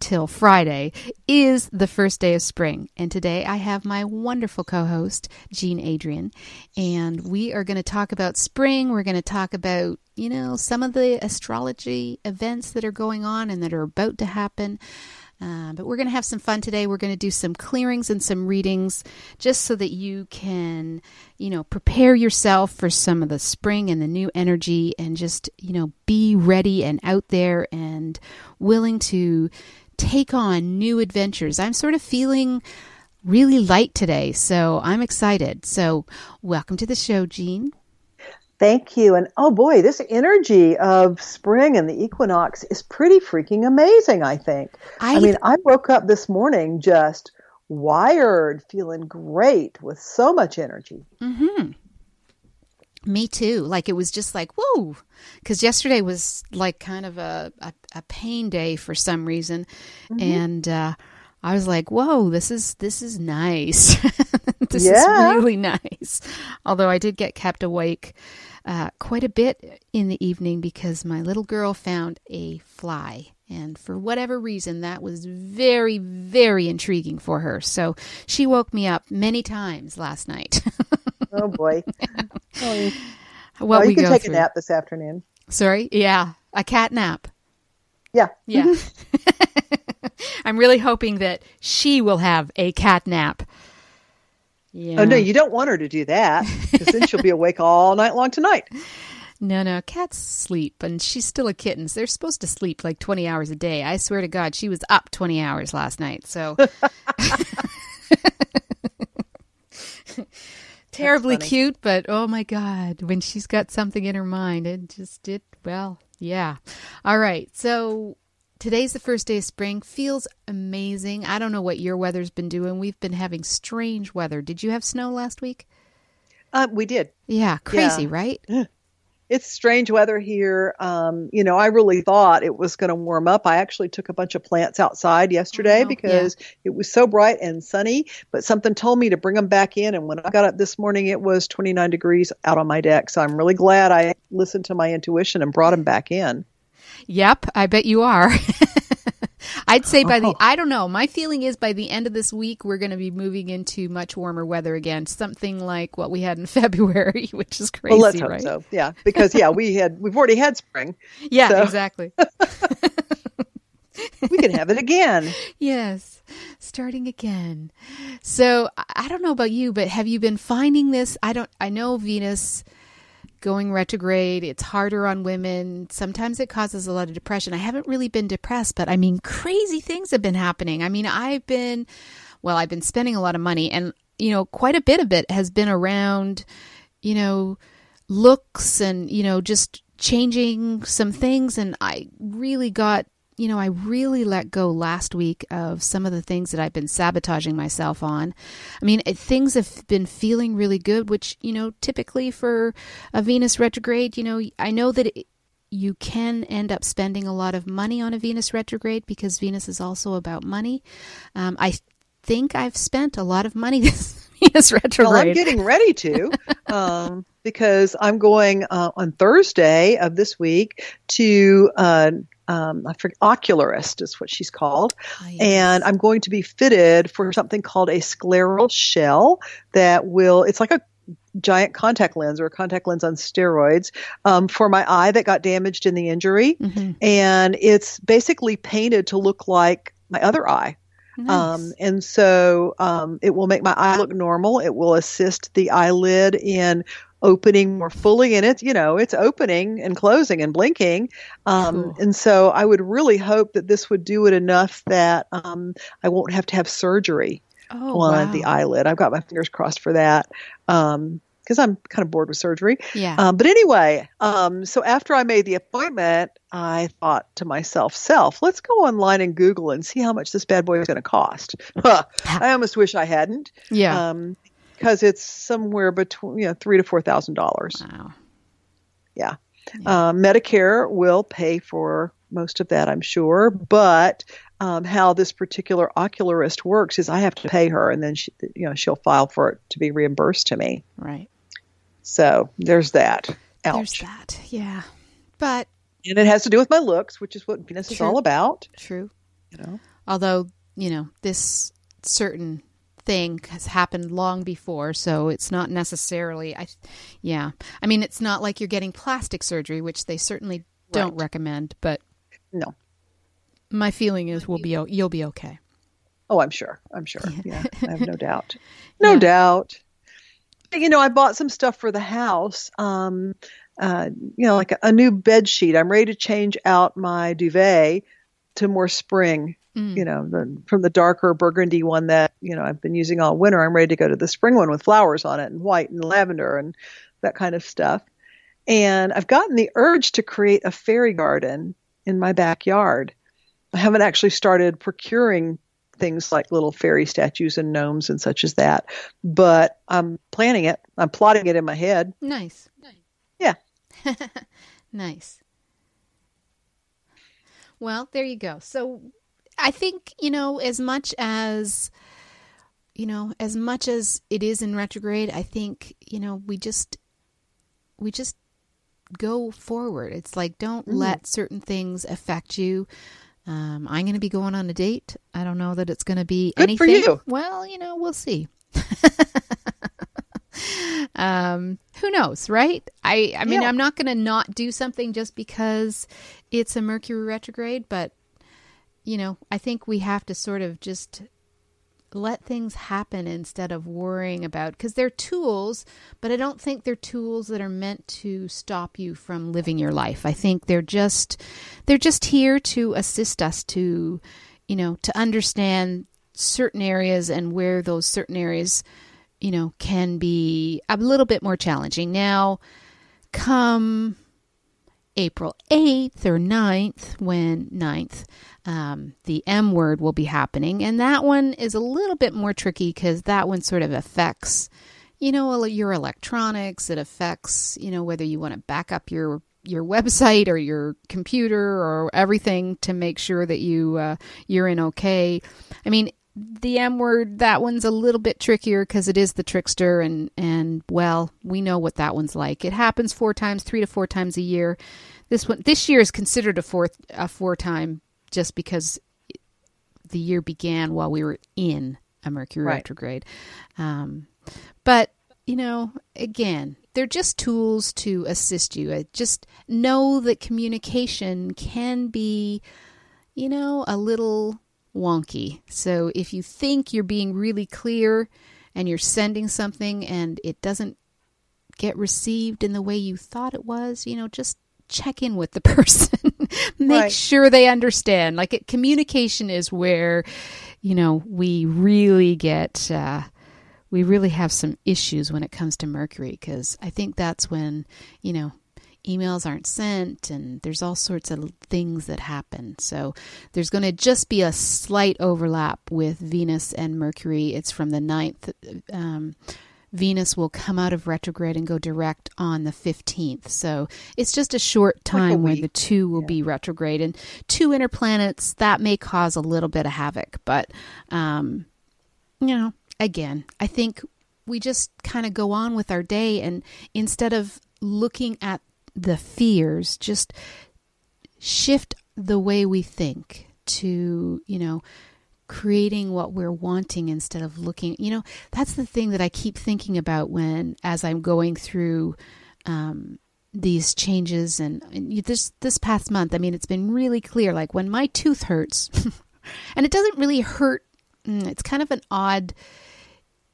till Friday is the first day of spring. And today I have my wonderful co host, Jean Adrienne. And we are going to talk about spring. We're going to talk about, you know, some of the astrology events that are going on and that are about to happen. Uh, but we're going to have some fun today. We're going to do some clearings and some readings just so that you can, you know, prepare yourself for some of the spring and the new energy and just, you know, be ready and out there and willing to take on new adventures. I'm sort of feeling really light today, so I'm excited. So, welcome to the show, Jean. Thank you. And oh boy, this energy of spring and the equinox is pretty freaking amazing, I think. I, I mean, I woke up this morning just wired, feeling great with so much energy. Mm-hmm. Me too. Like it was just like, whoa. Because yesterday was like kind of a, a, a, pain day for some reason. Mm-hmm. And uh, I was like, whoa, this is this is nice. this yeah. is really nice. Although I did get kept awake uh, quite a bit in the evening because my little girl found a fly. And for whatever reason, that was very, very intriguing for her. So she woke me up many times last night. oh boy. Oh, well, you oh, can take through. a nap this afternoon. Sorry? Yeah. A cat nap. Yeah. Yeah. I'm really hoping that she will have a cat nap. Yeah. Oh, no, you don't want her to do that because then she'll be awake all night long tonight. No, no, cats sleep, and she's still a kitten. So they're supposed to sleep like 20 hours a day. I swear to God, she was up 20 hours last night. So. Terribly cute, but oh my God, when she's got something in her mind, it just, did, well, yeah. All right. So today's the first day of spring. Feels amazing. I don't know what your weather's been doing. We've been having strange weather. Did you have snow last week? Uh, we did. Yeah, crazy, yeah. right? It's strange weather here. Um, you know, I really thought it was going to warm up. I actually took a bunch of plants outside yesterday oh, because yeah. it was so bright and sunny, but something told me to bring them back in. And when I got up this morning, it was 29 degrees out on my deck. So I'm really glad I listened to my intuition and brought them back in. Yep, I bet you are. I'd say by the, oh. I don't know. My feeling is by the end of this week, we're going to be moving into much warmer weather again. Something like what we had in February, which is crazy, well, let's hope right? So, yeah, because yeah, we had, we've already had spring. Yeah, so. exactly. we can have it again. Yes, starting again. So I don't know about you, but have you been finding this? I don't, I know Venus going retrograde. It's harder on women. Sometimes it causes a lot of depression. I haven't really been depressed, but I mean, crazy things have been happening. I mean, I've been, well, I've been spending a lot of money, and, you know, quite a bit of it has been around, you know, looks and, you know, just changing some things. And I really got you know, I really let go last week of some of the things that I've been sabotaging myself on. I mean, things have been feeling really good, which, you know, typically for a Venus retrograde, you know, I know that it, you can end up spending a lot of money on a Venus retrograde because Venus is also about money. Um, I think I've spent a lot of money this Venus retrograde. Well, I'm getting ready to. um, because I'm going uh, on Thursday of this week to uh, um, I forget, ocularist is what she's called. Oh, yes. And I'm going to be fitted for something called a scleral shell that will, it's like a giant contact lens or a contact lens on steroids um, for my eye that got damaged in the injury. Mm-hmm. And it's basically painted to look like my other eye. Nice. Um, and so um, it will make my eye look normal. It will assist the eyelid in opening more fully and it's you know it's opening and closing and blinking um, cool. and so i would really hope that this would do it enough that um, i won't have to have surgery oh, on wow. the eyelid i've got my fingers crossed for that um, because I'm kind of bored with surgery. Yeah. Um, but anyway, um, so after I made the appointment, I thought to myself, self, let's go online and Google and see how much this bad boy is going to cost. I almost wish I hadn't. Yeah. Um, because it's somewhere between you know three to four thousand dollars. Wow. Yeah. Uh, Medicare will pay for most of that, I'm sure. But um, how this particular ocularist works is I have to pay her, and then she, you know she'll file for it to be reimbursed to me. Right. So there's that. Ouch. There's that. Yeah. But And it has to do with my looks, which is what Venus is all about. true. You know. Although, you know, this certain thing has happened long before, so it's not necessarily I yeah. I mean, it's not like you're getting plastic surgery, which they certainly don't Right. recommend, but No. my feeling is we'll be you'll be okay. Oh, I'm sure. I'm sure. Yeah, I have no doubt. No Yeah. doubt. You know, I bought some stuff for the house. Um, uh, you know, like a, a new bed sheet. I'm ready to change out my duvet to more spring. Mm. You know, the, from the darker burgundy one that you know I've been using all winter. I'm ready to go to the spring one with flowers on it and white and lavender and that kind of stuff. And I've gotten the urge to create a fairy garden in my backyard. I haven't actually started procuring things like little fairy statues and gnomes and such as that, but I'm planning it. I'm plotting it in my head. Nice. Yeah. nice. Well, there you go. So I think, you know, as much as you know, as much as it is in retrograde, I think, you know, we just we just go forward. It's like don't let certain things affect you. Um, I'm going to be going on a date. I don't know that it's going to be Good for anything. you. Well, you know, we'll see. um, who knows, right? I, I mean, Yeah. I'm not going to not do something just because it's a Mercury retrograde, but you know, I think we have to sort of just let things happen instead of worrying about because they're tools, but I don't think they're tools that are meant to stop you from living your life. I think they're just they're just here to assist us to, you know, to understand certain areas and where those certain areas, you know, can be a little bit more challenging. Now, come April 8th or 9th, when 9th, um, the M word will be happening. And that one is a little bit more tricky because that one sort of affects, you know, your electronics. It affects, you know, whether you want to back up your your website or your computer or everything to make sure that you uh, you're in okay. I mean, the M word that one's a little bit trickier because it is the trickster and and well we know what that one's like. It happens four times, three to four times a year. This one this year is considered a fourth a four time just because the year began while we were in a Mercury Right. retrograde. Um, but you know, again, they're just tools to assist you. Just know that communication can be, you know, a little wonky. So if you think you're being really clear and you're sending something and it doesn't get received in the way you thought it was, you know, just check in with the person. Make Right. sure they understand. Like it, communication is where, you know, we really get uh, we really have some issues when it comes to Mercury because I think that's when, you know, emails aren't sent and there's all sorts of things that happen. So there's going to just be a slight overlap with Venus and Mercury. It's from the 9th. Um, Venus will come out of retrograde and go direct on the 15th. So it's just a short time where the two will be retrograde. And two inner planets, that may cause a little bit of havoc. But, um, you know, again, I think we just kind of go on with our day and instead of looking at the fears, just shift the way we think to, you know, creating what we're wanting instead of looking, you know, that's the thing that I keep thinking about when, as I'm going through, um, these changes and, and this this past month i mean it's been really clear like when my tooth hurts and it doesn't really hurt mm, it's kind of an odd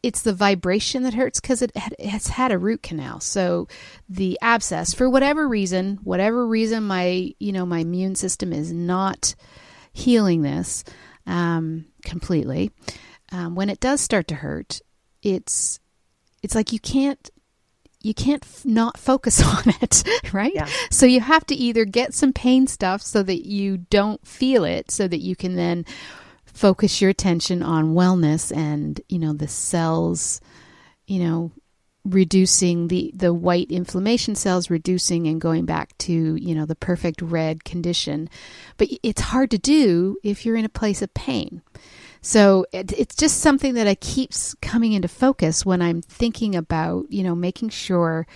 it's the vibration that hurts because it, has had a root canal so the abscess for whatever reason whatever reason my you know my immune system is not healing this um, completely um, when it does start to hurt it's it's like you can't you can't f- not focus on it, right? Yeah. So you have to either get some pain stuff so that you don't feel it, so that you can then focus your attention on wellness and you know the cells, you know, reducing the the white inflammation cells reducing and going back to you know the perfect red condition. But it's hard to do if you're in a place of pain. So it, it's just something that I keeps coming into focus when I'm thinking about you know making sure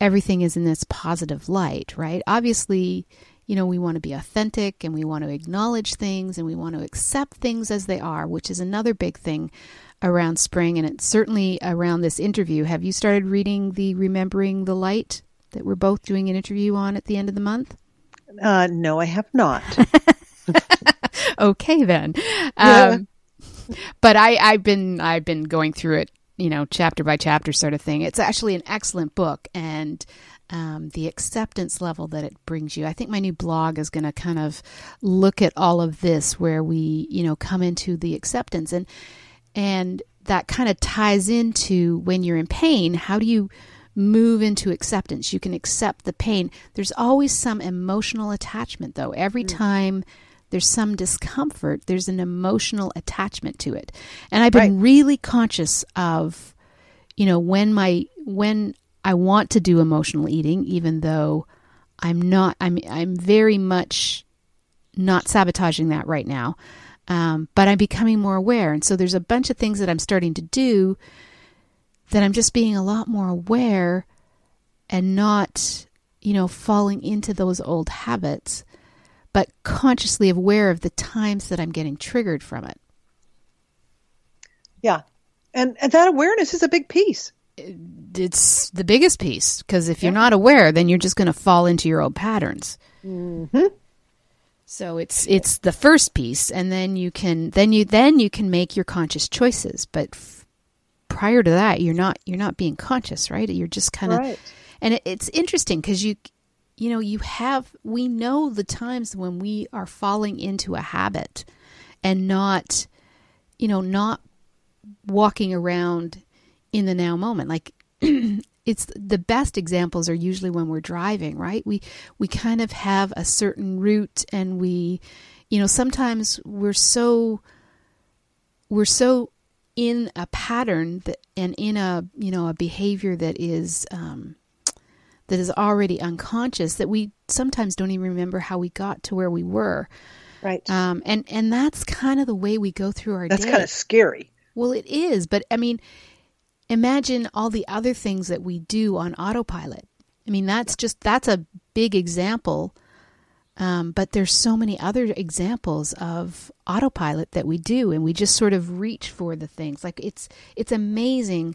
everything is in this positive light right? Obviously you know we want to be authentic and we want to acknowledge things and we want to accept things as they are which is another big thing around spring, and it's certainly around this interview. Have you started reading the Remembering the Light that we're both doing an interview on at the end of the month? Uh, no, I have not. okay, then. Yeah. Um, but I, I've been I've been going through it, you know, chapter by chapter sort of thing. It's actually an excellent book, and um, the acceptance level that it brings you. I think my new blog is going to kind of look at all of this, where we, you know, come into the acceptance and and that kind of ties into when you're in pain, how do you move into acceptance? You can accept the pain. There's always some emotional attachment, though. Every time there's some discomfort, there's an emotional attachment to it. And I've been Right. really conscious of, you know, when my, when I want to do emotional eating, even though I'm not, I'm, I'm very much not sabotaging that right now. Um, but I'm becoming more aware. And so there's a bunch of things that I'm starting to do that I'm just being a lot more aware and not, you know, falling into those old habits, but consciously aware of the times that I'm getting triggered from it. yeah. And, and that awareness is a big piece. It's the biggest piece because if you're not aware, then you're just going to fall into your old patterns. Mm-hmm. So it's it's the first piece, and then you can then you then you can make your conscious choices. But f- prior to that, you're not you're not being conscious, right? You're just kind of, Right. and it, it's interesting because you you know you have we know the times when we are falling into a habit and not you know not walking around in the now moment like it's the best examples are usually when we're driving right we we kind of have a certain route and we you know sometimes we're so we're so in a pattern that and in a you know a behavior that is um that is already unconscious that we sometimes don't even remember how we got to where we were Right. um and and that's kind of the way we go through our That's day kind of scary. well, it is, but I mean, imagine all the other things that we do on autopilot. I mean, that's just that's a big example. Um, but there's so many other examples of autopilot that we do, and we just sort of reach for the things. Like it's it's amazing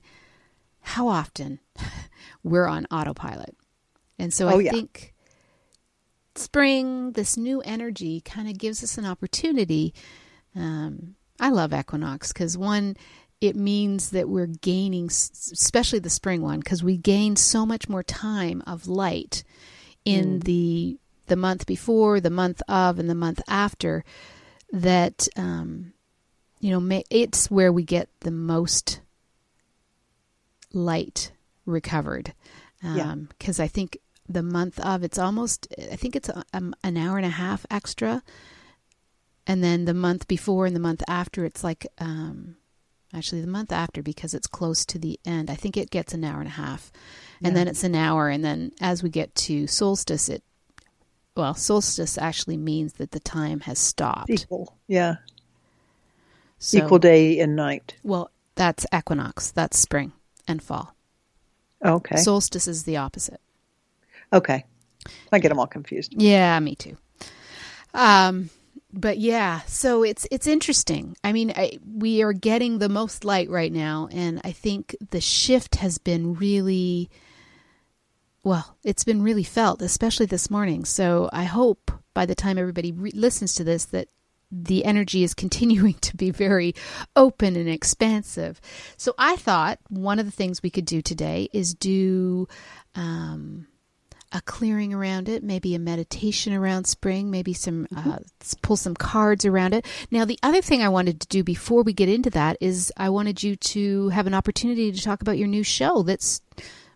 how often we're on autopilot, and so Oh, I yeah. think spring, this new energy, kind of gives us an opportunity. Um, I love equinox because one, it means that we're gaining, especially the spring one, because we gain so much more time of light in the the month before, the month of, and the month after. That um, you know, ma- it's where we get the most light recovered. Yeah. Because I think the month of, it's almost, I think it's a, um, an hour and a half extra. And then the month before and the month after, it's like, um, actually the month after because it's close to the end. I think it gets an hour and a half. And then it's an hour. And then as we get to solstice, it, well, solstice actually means that the time has stopped. Equal. Yeah. So, Equal day and night. Well, that's equinox. That's spring and fall. Okay. Solstice is the opposite. okay. I get them all confused. Yeah, me too. Um, but yeah, so it's it's interesting. I mean, I, we are getting the most light right now, and I think the shift has been really well. It's been really felt, especially this morning. So I hope by the time everybody re- listens to this that the energy is continuing to be very open and expansive. So I thought one of the things we could do today is do um, a clearing around it, maybe a meditation around spring, maybe some uh, pull some cards around it. Now, the other thing I wanted to do before we get into that is I wanted you to have an opportunity to talk about your new show that's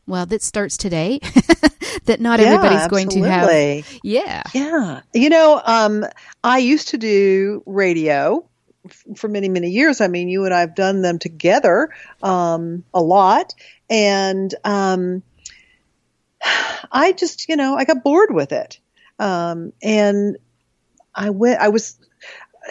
well, that starts today. that not yeah, everybody's going to have. Yeah. Yeah. You know, um, I used to do radio for many, many years. I mean, you and I have done them together um, a lot. And um, I just, you know, I got bored with it. Um, and I went, I was,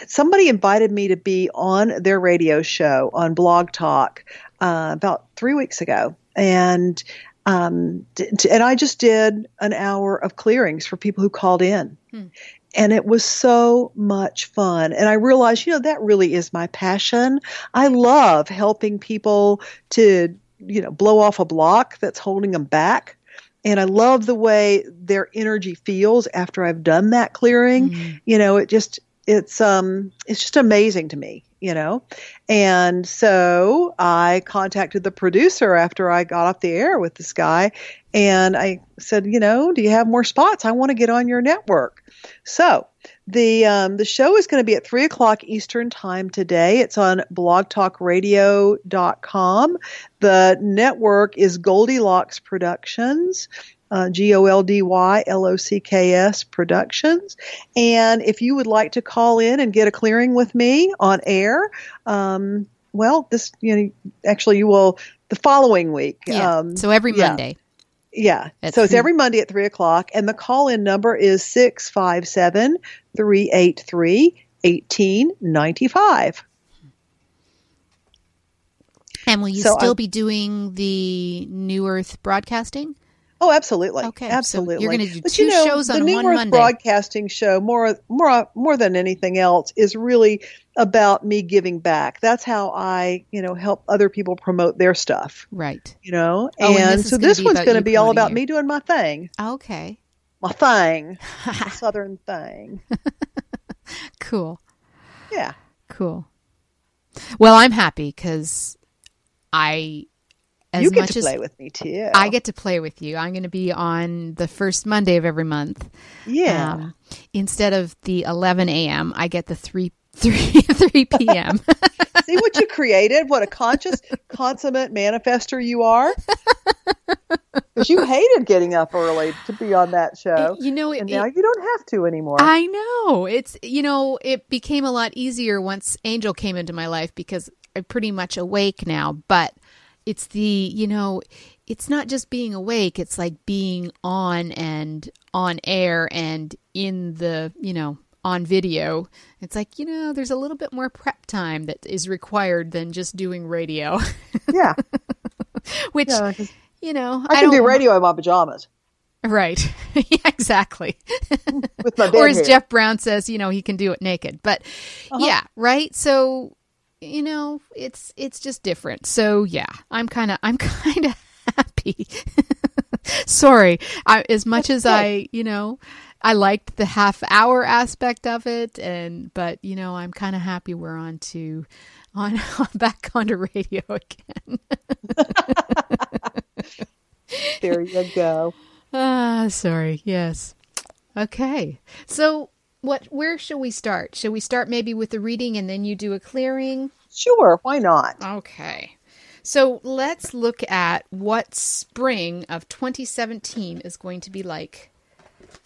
somebody invited me to be on their radio show on Blog Talk uh, about three weeks ago. And um, and I just did an hour of clearings for people who called in. Hmm. And it was so much fun. And I realized, you know, that really is my passion. I love helping people to, you know, blow off a block that's holding them back. And I love the way their energy feels after I've done that clearing. Mm. You know, it just, it's, um, it's just amazing to me you know? And so I contacted the producer after I got off the air with this guy and I said, you know, do you have more spots? I want to get on your network. So the um, the show is going to be at three o'clock Eastern time today. It's on blogtalkradio.com. The network is Goldylocks Productions uh, G O L D Y L O C K S Productions. And if you would like to call in and get a clearing with me on air, um, well, this, you know, actually you will the following week. Yeah. Um, so every Monday. Yeah. so it's every Monday at three o'clock. And the call in number is 657 383 1895. And will you so still I, be doing the New Earth broadcasting? Oh, absolutely. Okay, absolutely. So you're going to do but, two you know, shows on the New one Earth Monday. Broadcasting show, more, more, more than anything else, is really about me giving back. That's how I, you know, help other people promote their stuff. Right. You know, oh, and, and this so this one's going to be all about you. me doing my thing. Okay. My thing, my southern thing. cool. Yeah. Cool. Well, I'm happy because I as you get to play with me too. I get to play with you. I'm going to be on the first Monday of every month. Yeah. Um, instead of the 11 a.m., I get the 3 3 3 p.m. See what you created? What a conscious, consummate manifester you are. Because you hated getting up early to be on that show. You know, and it, now you don't have to anymore. I know. It's you know, it became a lot easier once Angel came into my life because I'm pretty much awake now. But it's the you know it's not just being awake it's like being on and on air and in the you know on video it's like you know there's a little bit more prep time that is required than just doing radio. Yeah. Which yeah, you know i, I can do radio in my pajamas. Right. Yeah, exactly. With my or as hair. jeff brown says you know he can do it naked. But uh-huh. yeah right? So you know, it's it's just different. So yeah, I'm kind of I'm kind of happy. Sorry, I, as much as I, you know, I liked the half hour aspect of it, and but you know, I'm kind of happy we're on to on back onto radio again. there you go. Ah, sorry. Yes. Okay. So what where shall we start? Shall we start maybe with the reading and then you do a clearing? Sure, why not? Okay. So let's look at what spring of 2017 is going to be like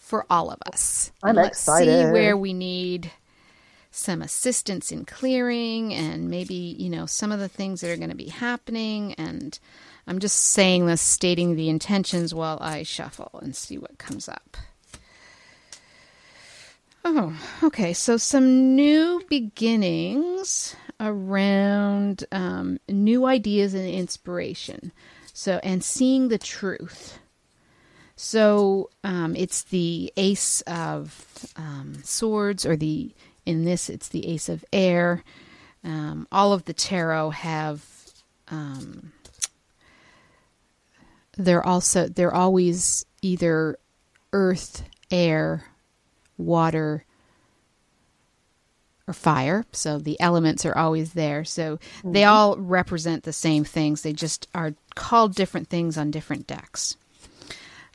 for all of us. I'm let's excited. See where we need some assistance in clearing and maybe, you know, some of the things that are going to be happening and I'm just saying this stating the intentions while I shuffle and see what comes up. Oh, okay. So some new beginnings around um, new ideas and inspiration. So, and seeing the truth. So, um, it's the Ace of um, Swords, or the in this, it's the Ace of Air. Um, all of the tarot have. Um, they're also they're always either earth, air, water or fire. So the elements are always there. So mm-hmm. they all represent the same things. They just are called different things on different decks.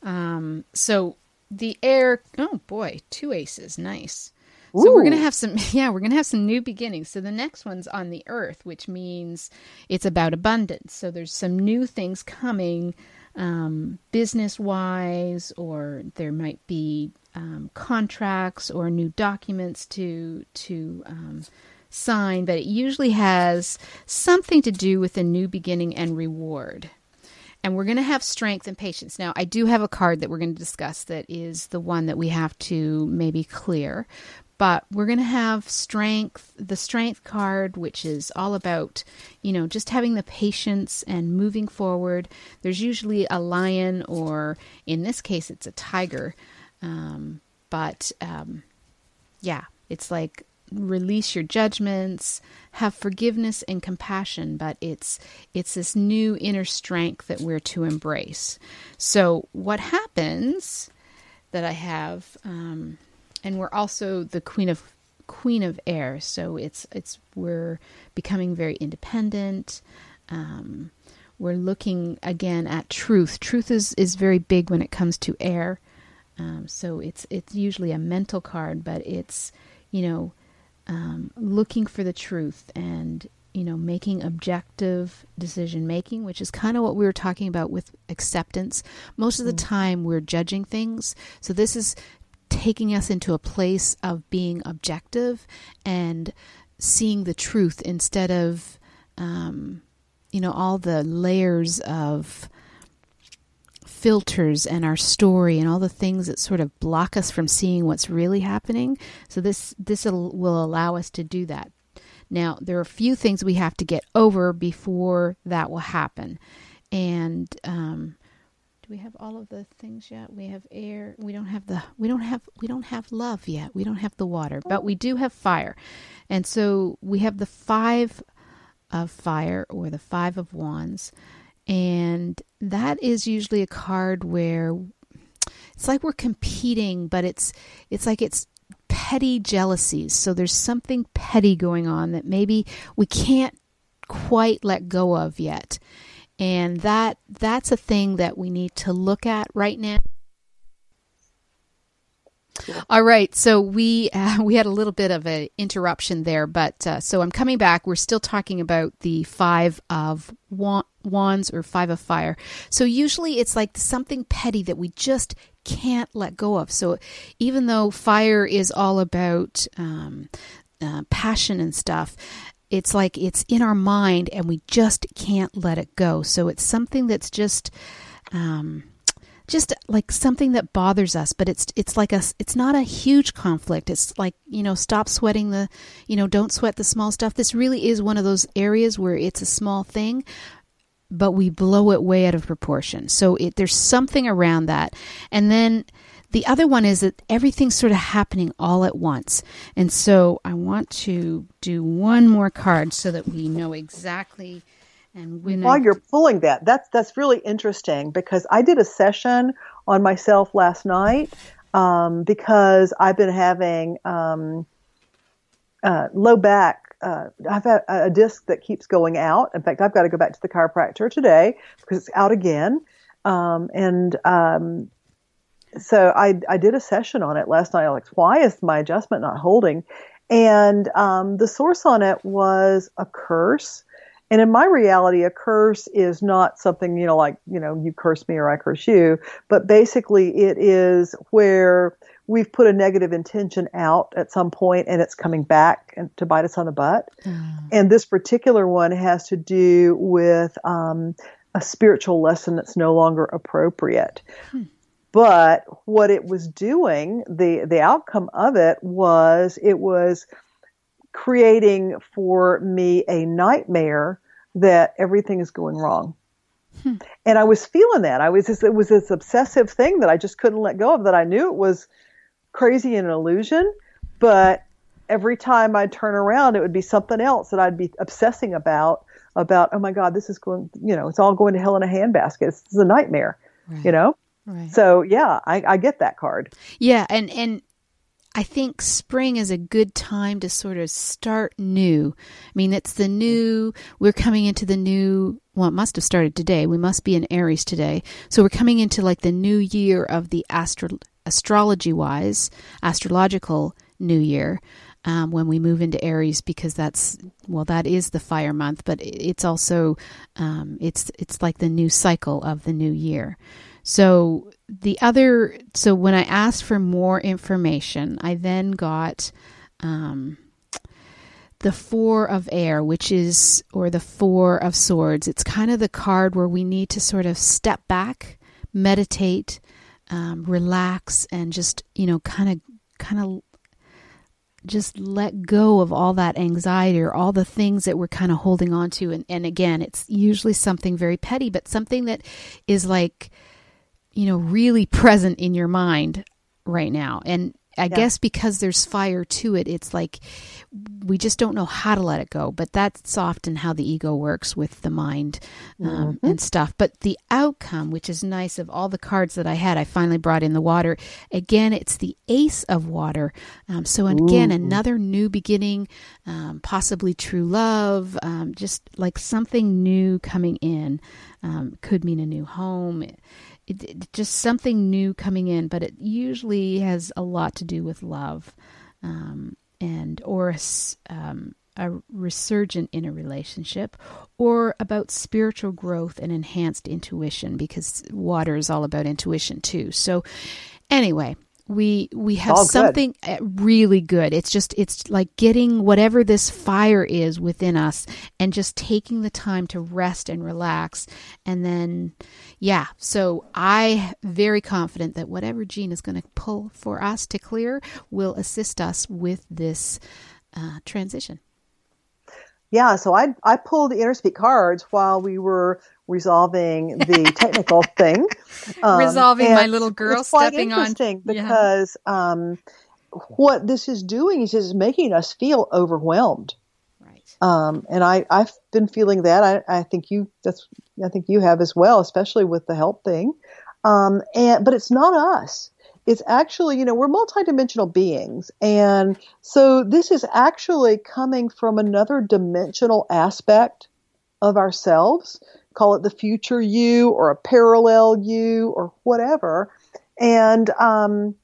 Um, so the air, oh boy, two aces. Nice. Ooh. So we're going to have some, yeah, we're going to have some new beginnings. So the next one's on the earth, which means it's about abundance. So there's some new things coming um, business wise, or there might be um, contracts or new documents to to um, sign, but it usually has something to do with a new beginning and reward. And we're going to have strength and patience. Now, I do have a card that we're going to discuss that is the one that we have to maybe clear. But we're going to have strength, the strength card, which is all about, you know, just having the patience and moving forward. There's usually a lion, or in this case, it's a tiger. Um, but um, yeah, it's like release your judgments, have forgiveness and compassion, but it's it's this new inner strength that we're to embrace. So what happens that I have, um, and we're also the queen of queen of air, so it's it's we're becoming very independent. Um, we're looking again at truth. Truth is is very big when it comes to air. Um, so it's it's usually a mental card, but it's you know um, looking for the truth and you know making objective decision making which is kind of what we were talking about with acceptance most of the mm. time we're judging things so this is taking us into a place of being objective and seeing the truth instead of um, you know all the layers of filters and our story and all the things that sort of block us from seeing what's really happening. So this this will allow us to do that. Now, there are a few things we have to get over before that will happen. And um, do we have all of the things yet? We have air. We don't have the. We don't have. We don't have love yet. We don't have the water, but we do have fire. And so we have the five of fire or the five of wands. And that is usually a card where it's like we're competing, but it's it's like it's petty jealousies. So there's something petty going on that maybe we can't quite let go of yet. And that that's a thing that we need to look at right now all right, so we uh, we had a little bit of an interruption there, but uh, so I'm coming back. We're still talking about the five of wands or five of fire. So usually it's like something petty that we just can't let go of. So even though fire is all about um, uh, passion and stuff, it's like it's in our mind and we just can't let it go. So it's something that's just. Um, just like something that bothers us but it's it's like a it's not a huge conflict. It's like you know stop sweating the you know don't sweat the small stuff. This really is one of those areas where it's a small thing but we blow it way out of proportion. So it, there's something around that. And then the other one is that everything's sort of happening all at once. And so i want to do one more card so that we know exactly and when while I, you're pulling that, that's that's really interesting because I did a session on myself last night um, because I've been having um, uh, low back. Uh, I've had a disc that keeps going out. In fact, I've got to go back to the chiropractor today because it's out again. Um, and um, so I, I did a session on it last night. Like, why is my adjustment not holding? And um, the source on it was a curse and in my reality, a curse is not something, you know, like, you know, you curse me or I curse you, but basically it is where we've put a negative intention out at some point and it's coming back and to bite us on the butt. Mm. And this particular one has to do with um, a spiritual lesson that's no longer appropriate. Hmm. But what it was doing, the the outcome of it was it was creating for me a nightmare that everything is going wrong. Hmm. And I was feeling that. I was just, it was this obsessive thing that I just couldn't let go of that I knew it was crazy and an illusion, but every time I'd turn around, it would be something else that I'd be obsessing about, about, oh my God, this is going, you know, it's all going to hell in a handbasket. It's, it's a nightmare, right. you know? Right. So yeah, I, I get that card. Yeah. And, and I think spring is a good time to sort of start new. I mean, it's the new, we're coming into the new, well, it must have started today. We must be in Aries today. So we're coming into like the new year of the astro, astrology wise, astrological new year. um, when we move into Aries because that's well that is the fire month, but it's also um, it's it's like the new cycle of the new year. So the other so when I asked for more information, I then got. Um, the Four of Air, which is, or the Four of Swords. It's kind of the card where we need to sort of step back, meditate, um, relax and just you know kind of kind of just let go of all that anxiety or all the things that we're kind of holding on to and, and again it's usually something very petty but something that is like you know really present in your mind right now and I yeah. guess because there's fire to it, it's like we just don't know how to let it go. But that's often how the ego works with the mind um, mm-hmm. and stuff. But the outcome, which is nice, of all the cards that I had, I finally brought in the water. Again, it's the Ace of Water. Um, so again, Ooh. another new beginning, um, possibly true love, um, just like something new coming in. Um, could mean a new home it, it, just something new coming in, but it usually has a lot to do with love, um, and or um, a resurgent in a relationship, or about spiritual growth and enhanced intuition, because water is all about intuition too. So, anyway, we we have something. Uh, really good. It's just it's like getting whatever this fire is within us and just taking the time to rest and relax. And then yeah so i very confident that whatever Jean is going to pull for us to clear will assist us with this uh, transition. Yeah, so I I pulled the inner speak cards while we were resolving the technical thing. Um, resolving my little girl stepping interesting on because yeah. um, what this is doing is is making us feel overwhelmed. Right. Um, and I I've been feeling that. I I think you that's I think you have as well, especially with the help thing. Um, and but it's not us it's actually, you know, we're multidimensional beings. And so this is actually coming from another dimensional aspect of ourselves call it the future you or a parallel you or whatever. And, um,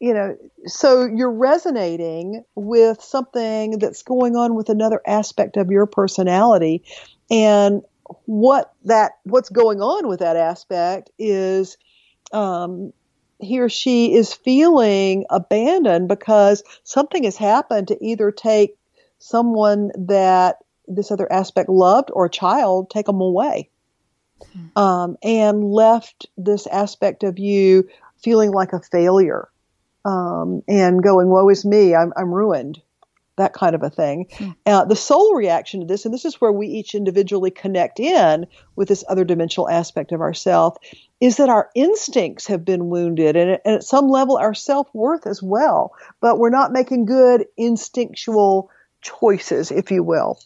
you know, so you're resonating with something that's going on with another aspect of your personality. And what that, what's going on with that aspect is, um, he or she is feeling abandoned because something has happened to either take someone that this other aspect loved or a child take them away. Um, and left this aspect of you feeling like a failure um, and going woe is me I'm, I'm ruined that kind of a thing. Hmm. uh, the soul reaction to this and this is where we each individually connect in with this other dimensional aspect of ourself is that our instincts have been wounded and, and at some level our self-worth as well but we're not making good instinctual choices if you will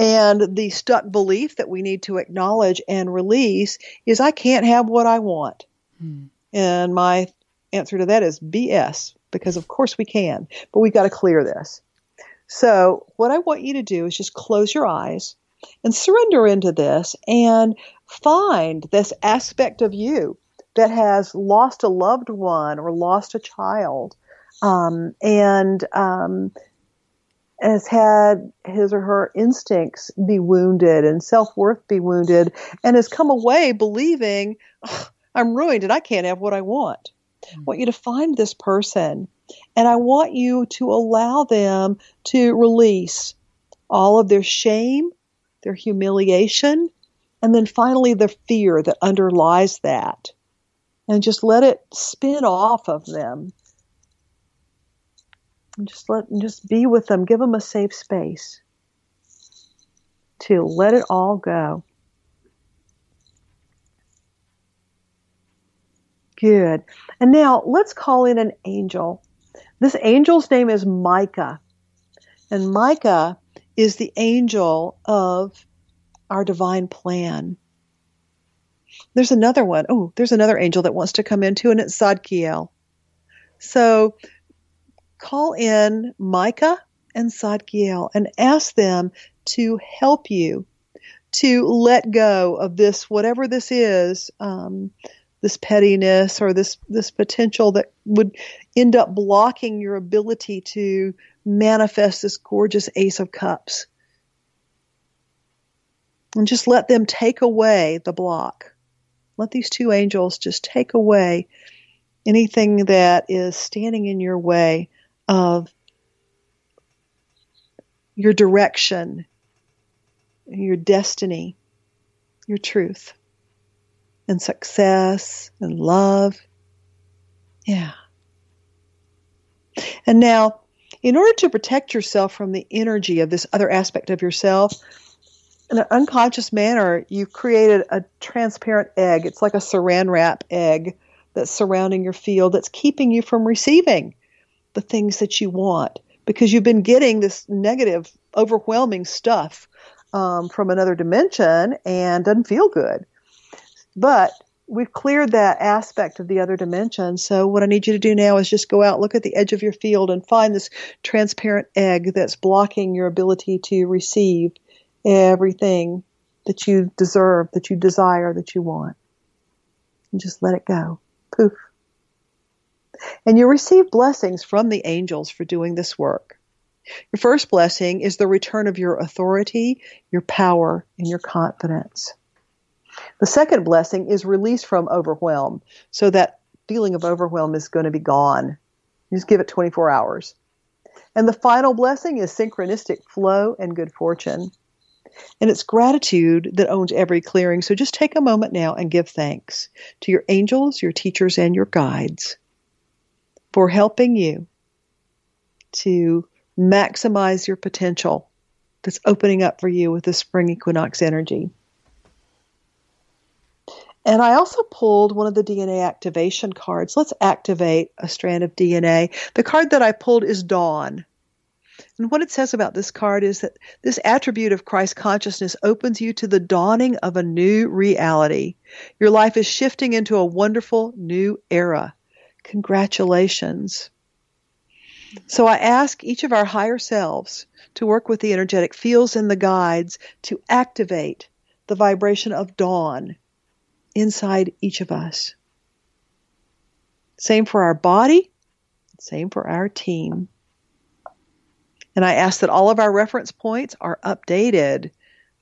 and the stuck belief that we need to acknowledge and release is I can't have what I want. Hmm. And my answer to that is BS, because of course we can, but we've got to clear this. So, what I want you to do is just close your eyes and surrender into this and find this aspect of you that has lost a loved one or lost a child um, and um, has had his or her instincts be wounded and self worth be wounded, and has come away believing, I'm ruined and I can't have what I want. I want you to find this person, and I want you to allow them to release all of their shame, their humiliation, and then finally the fear that underlies that. And just let it spin off of them just let just be with them. Give them a safe space to let it all go. Good. And now let's call in an angel. This angel's name is micah. And micah is the angel of our divine plan. There's another one. Oh, there's another angel that wants to come in too, and it's Zadkiel. So call in Micah and Zadkiel and ask them to help you to let go of this, whatever this is, um, this pettiness or this this potential that would end up blocking your ability to manifest this gorgeous Ace of Cups. And just let them take away the block. Let these two angels just take away anything that is standing in your way of your direction, your destiny, your truth, and success and love. Yeah. And now, in order to protect yourself from the energy of this other aspect of yourself, in an unconscious manner, you've created a transparent egg. It's like a saran wrap egg that's surrounding your field that's keeping you from receiving the things that you want because you've been getting this negative, overwhelming stuff um, from another dimension and doesn't feel good. But we've cleared that aspect of the other dimension. So what I need you to do now is just go out, look at the edge of your field, and find this transparent egg that's blocking your ability to receive everything that you deserve, that you desire, that you want. And just let it go. Poof. And you receive blessings from the angels for doing this work. Your first blessing is the return of your authority, your power, and your confidence. The second blessing is release from overwhelm. So that feeling of overwhelm is going to be gone. You just give it 24 hours. And the final blessing is synchronistic flow and good fortune. And it's gratitude that owns every clearing. So just take a moment now and give thanks to your angels, your teachers, and your guides for helping you to maximize your potential that's opening up for you with the spring equinox energy. And I also pulled one of the DNA activation cards. Let's activate a strand of DNA. The card that I pulled is Dawn. And what it says about this card is that this attribute of Christ consciousness opens you to the dawning of a new reality. Your life is shifting into a wonderful new era. Congratulations. So I ask each of our higher selves to work with the energetic fields and the guides to activate the vibration of dawn inside each of us. Same for our body, same for our team. And I ask that all of our reference points are updated,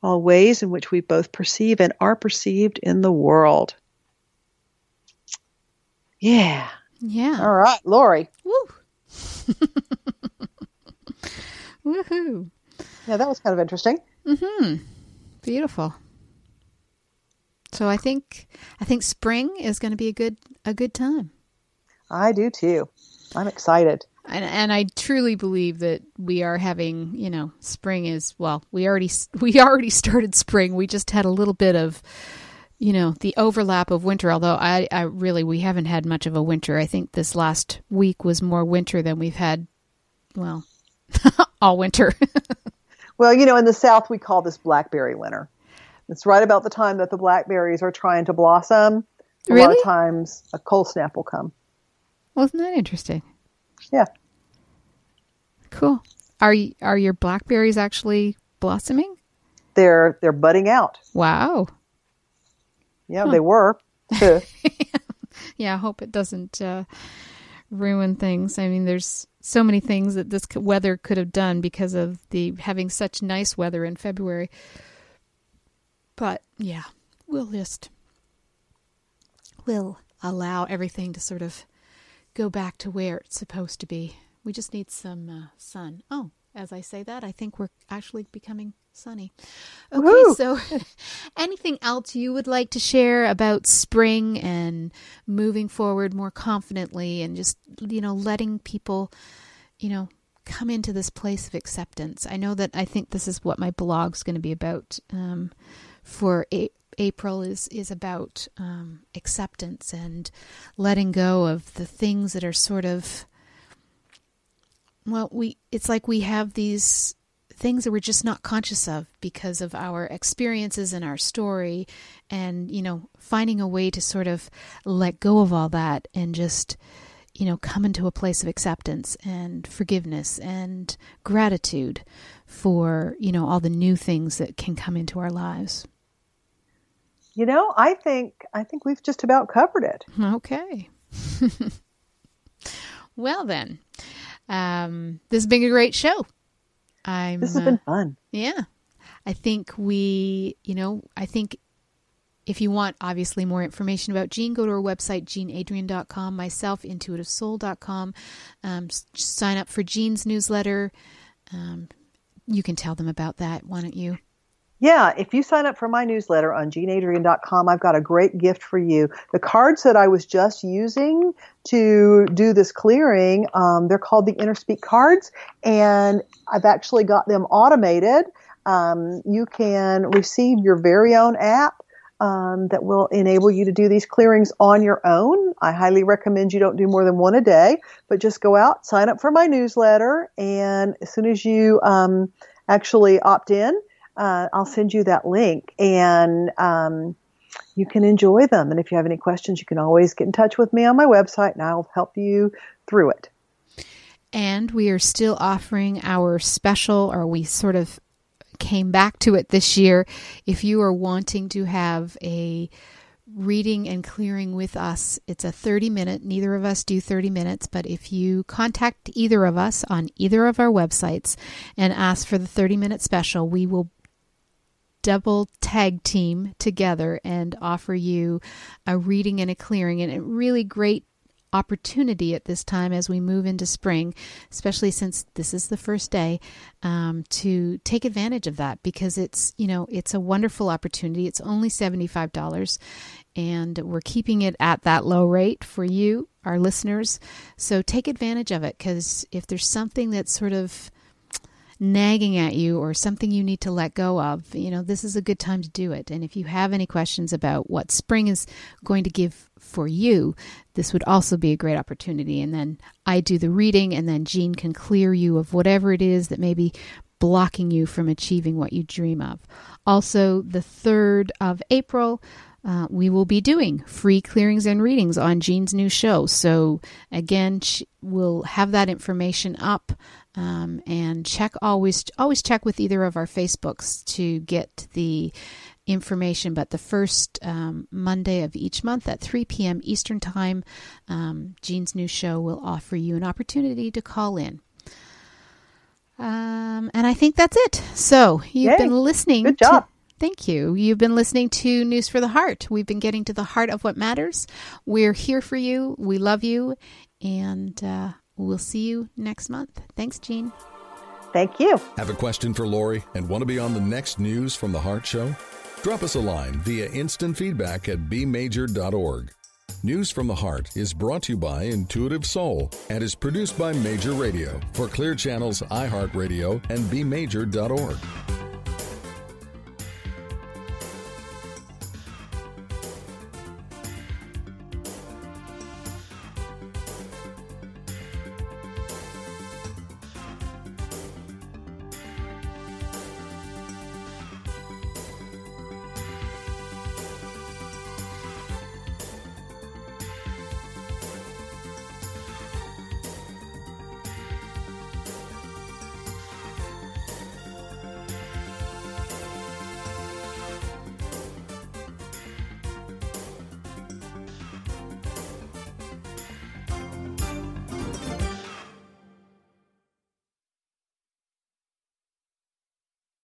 all ways in which we both perceive and are perceived in the world. Yeah. Yeah. All right, Laurie. Woo. Woohoo. Yeah, that was kind of interesting. Mm-hmm. Beautiful. So I think I think spring is going to be a good a good time. I do too. I'm excited. And, and I truly believe that we are having, you know, spring is well, we already we already started spring. We just had a little bit of you know the overlap of winter although I, I really we haven't had much of a winter. I think this last week was more winter than we've had well all winter. Well you know in the south we call this blackberry winter. It's right about the time that the blackberries are trying to blossom. A really? lot of times a cold snap will come. Wasn't that interesting? Yeah. Cool. Are you, are your blackberries actually blossoming? They're they're budding out. Wow yeah, huh. they were. yeah, I hope it doesn't uh, ruin things. I mean, there's so many things that this weather could have done because of the having such nice weather in February. But yeah, we'll just we'll allow everything to sort of go back to where it's supposed to be. We just need some uh, sun. Oh, as I say that, I think we're actually becoming sunny. Okay, Woo! so anything else you would like to share about spring and moving forward more confidently and just, you know, letting people, you know, come into this place of acceptance? I know that I think this is what my blog's going to be about um, for a- April is is about um, acceptance and letting go of the things that are sort of well we it's like we have these things that we're just not conscious of because of our experiences and our story and you know finding a way to sort of let go of all that and just you know come into a place of acceptance and forgiveness and gratitude for you know all the new things that can come into our lives. You know i think i think we've just about covered it. Okay. Well then Um, this has been a great show. I'm, this has been uh, fun. Yeah. I think we, you know, I think if you want obviously more information about Jean, go to our website, jeanadrienne.com, myself, intuitivesoul.com. Um, sign up for Jean's newsletter. Um, you can tell them about that, why don't you? Yeah, if you sign up for my newsletter on jeanadrienne.com, I've got a great gift for you. The cards that I was just using to do this clearing, um, they're called the InnerSpeak cards, and I've actually got them automated. Um, you can receive your very own app um, that will enable you to do these clearings on your own. I highly recommend you don't do more than one a day, but just go out, sign up for my newsletter, and as soon as you um, actually opt in, uh, I'll send you that link and um, you can enjoy them. And if you have any questions, you can always get in touch with me on my website and I'll help you through it. And we are still offering our special, or we sort of came back to it this year. If you are wanting to have a reading and clearing with us. It's a 30 minute, neither of us do 30 minutes, but if you contact either of us on either of our websites and ask for the 30 minute special, we will double tag team together and offer you a reading and a clearing and a really great opportunity at this time as we move into spring, especially since this is the first day, um, to take advantage of that because it's you know it's a wonderful opportunity. It's only seventy five dollars, and we're keeping it at that low rate for you, our listeners. So take advantage of it because if there's something that's sort of nagging at you or something you need to let go of, you know, this is a good time to do it. And if you have any questions about what spring is going to give for you, this would also be a great opportunity. And then I do the reading, and then Jean can clear you of whatever it is that may be blocking you from achieving what you dream of. Also, the 3rd of April, uh, we will be doing free clearings and readings on Jean's new show. So, again, we'll have that information up um, and check always always check with either of our Facebooks to get the information. But the first um, Monday of each month at 3 p.m. Eastern Time, um, Jean's new show will offer you an opportunity to call in. Um, and I think that's it. So you've Yay. been listening. Good job. To, Thank you. You've been listening to News for the Heart. We've been getting to the heart of what matters. We're here for you. We love you. And uh, We'll see you next month. Thanks, Jean. Thank you. Have a question for Laurie and want to be on the next News from the Heart show? Drop us a line via instant feedback at bmajor.org. News from the Heart is brought to you by Intuitive Soul and is produced by Major Radio for Clear Channels, iHeartRadio, and bmajor.org.